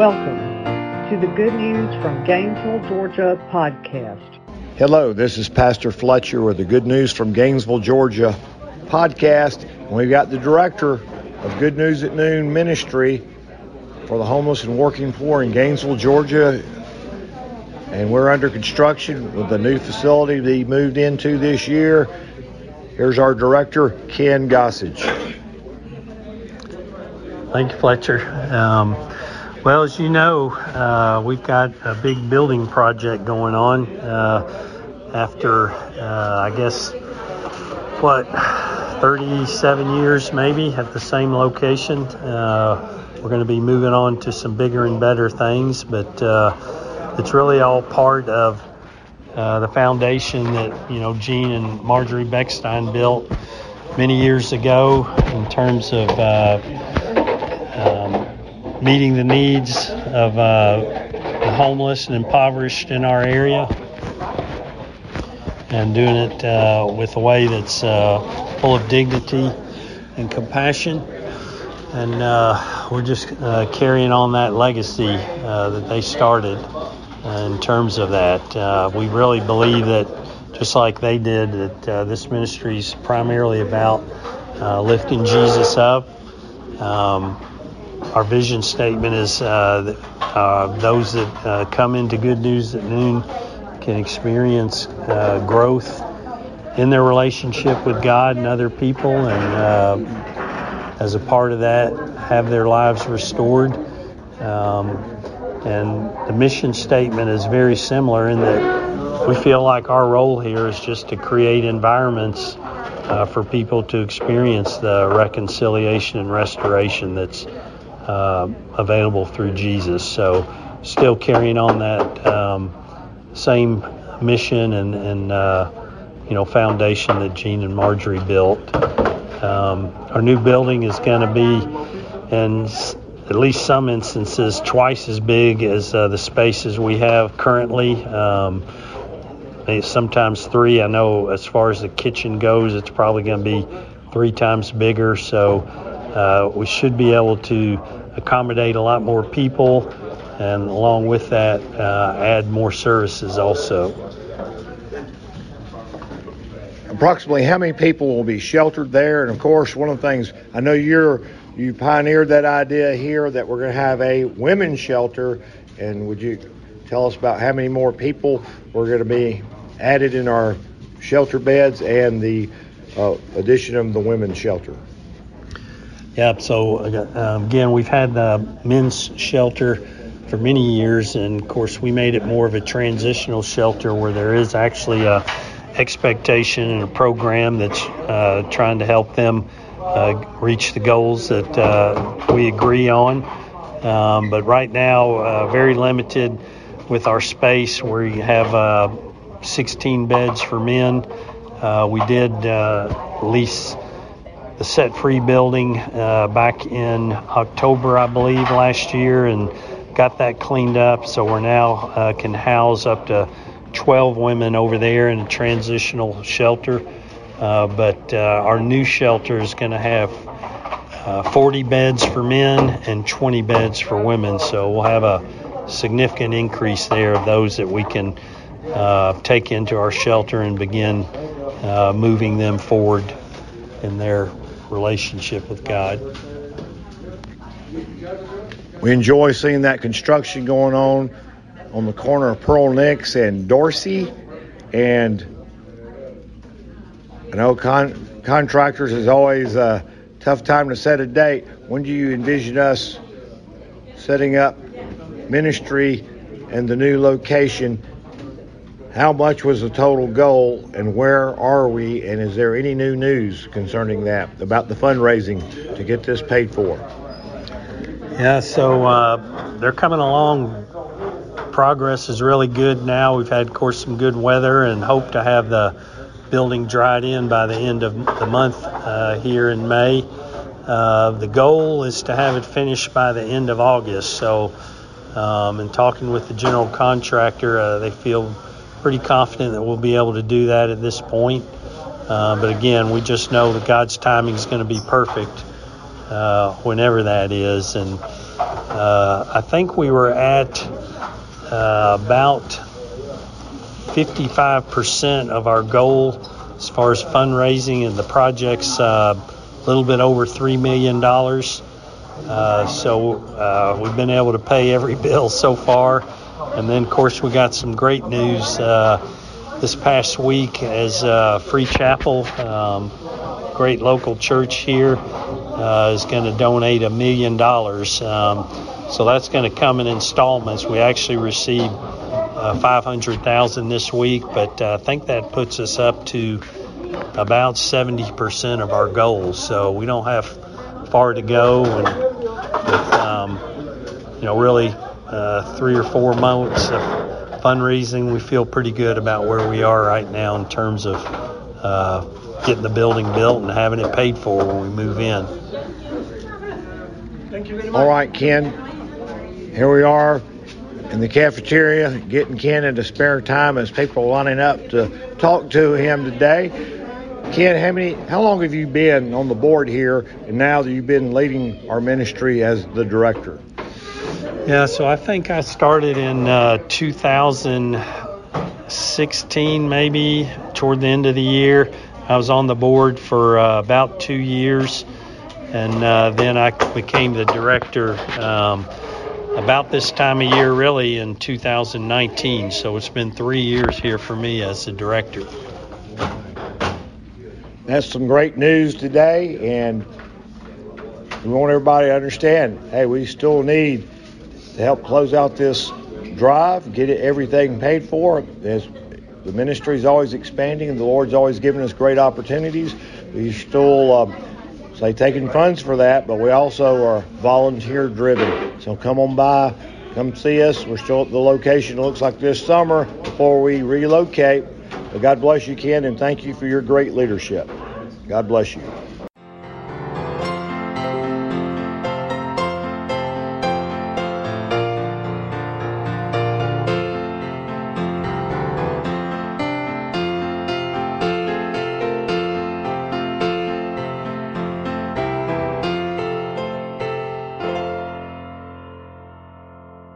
Welcome to the Good News from Gainesville, Georgia podcast. Hello, this is Pastor Fletcher with the Good News from Gainesville, Georgia podcast. And we've got the director of Good News at Noon Ministry for the homeless and working poor in Gainesville, Georgia. And we're under construction with a new facility they moved into this year. Here's our director, Ken Gossage. Thank you, Fletcher. Um, well, as you know, uh, we've got a big building project going on. Uh, after, uh, I guess, what, 37 years maybe at the same location. Uh, we're going to be moving on to some bigger and better things, but uh, it's really all part of uh, the foundation that you know Gene and Marjorie Beckstein built many years ago in terms of meeting the needs of uh, the homeless and impoverished in our area, and doing it uh, with a way that's uh, full of dignity and compassion. And uh, we're just uh, carrying on that legacy uh, that they started in terms of that. we really believe that, just like they did, that this ministry is primarily about lifting Jesus up. Um, our vision statement is uh, that uh, those that uh, come into Good News at Noon can experience growth in their relationship with God and other people, and as a part of that, have their lives restored. Um, and the mission statement is very similar in that we feel like our role here is just to create environments uh, for people to experience the reconciliation and restoration that's uh, available through Jesus. So, still carrying on that um, same mission and, and uh, you know foundation that Gene and Marjorie built. Um, our new building is going to be, in at least some instances, twice as big as uh, the spaces we have currently. Um, sometimes three. I know as far as the kitchen goes, it's probably going to be three times bigger. So uh, we should be able to accommodate a lot more people, and along with that, uh, add more services also. Approximately how many people will be sheltered there? And of course, one of the things I know you're you pioneered that idea here that we're going to have a women's shelter. And would you tell us about how many more people we're going to be added in our shelter beds and the uh, addition of the women's shelter? Yep. So uh, again, we've had the men's shelter for many years, and of course, we made it more of a transitional shelter where there is actually a expectation and a program that's uh, trying to help them uh, reach the goals that uh, we agree on. Um, but right now, uh, very limited with our space. We have uh, 16 beds for men. we did lease the Set Free building uh, back in October, I believe, last year, and got that cleaned up. So we're now uh, can house up to 12 women over there in a transitional shelter. Uh, but uh, our new shelter is going to have uh, 40 beds for men and 20 beds for women. So we'll have a significant increase there of those that we can uh, take into our shelter and begin moving them forward in their relationship with God. We enjoy seeing that construction going on on the corner of Pearl Nix and Dorsey. And I know con- contractors is always a tough time to set a date. When do you envision us setting up ministry and the new location? How much was the total goal and where are we? And is there any new news concerning that about the fundraising to get this paid for? Yeah, so uh, they're coming along. Progress is really good now. We've had, of course, some good weather and hope to have the building dried in by the end of the month uh, here in May. Uh, the goal is to have it finished by the end of August. So, um, in talking with the general contractor, uh, they feel pretty confident that we'll be able to do that at this point. Uh, but again, we just know that God's timing is going to be perfect uh, whenever that is. And uh, I think we were at uh, about 55% of our goal as far as fundraising, and the project's uh, a little bit over $3 million. Uh, so we've been able to pay every bill so far. And then, of course, we got some great news uh, this past week as uh, Free Chapel, um, great local church here, uh, is going to donate a million dollars. Um, so that's going to come in installments. We actually received uh, 500,000 this week, but I think that puts us up to about 70% of our goals. So we don't have far to go, and with um, you know really uh, three or four months of fundraising, we feel pretty good about where we are right now in terms of uh, getting the building built and having it paid for when we move in. Thank you very much. All right, Ken. Here we are in the cafeteria, getting Ken into spare time as people lining up to talk to him today. Ken, how many, how long have you been on the board here, and now that you've been leading our ministry as the director? Yeah, so I think I started in uh, 2016, maybe toward the end of the year. I was on the board for uh, about two years, and uh, then I became the director um, about this time of year, really in 2019. So it's been three years here for me as the director that's some great news today, and we want everybody to understand hey, we still need to help close out this drive, get it, everything paid for. As the ministry is always expanding, and the Lord's always giving us great opportunities. We still um, say taking funds for that, but we also are volunteer driven. So come on by, come see us. We're still at the location. It looks like this summer before we relocate. But God bless you, Ken, and thank you for your great leadership. God bless you.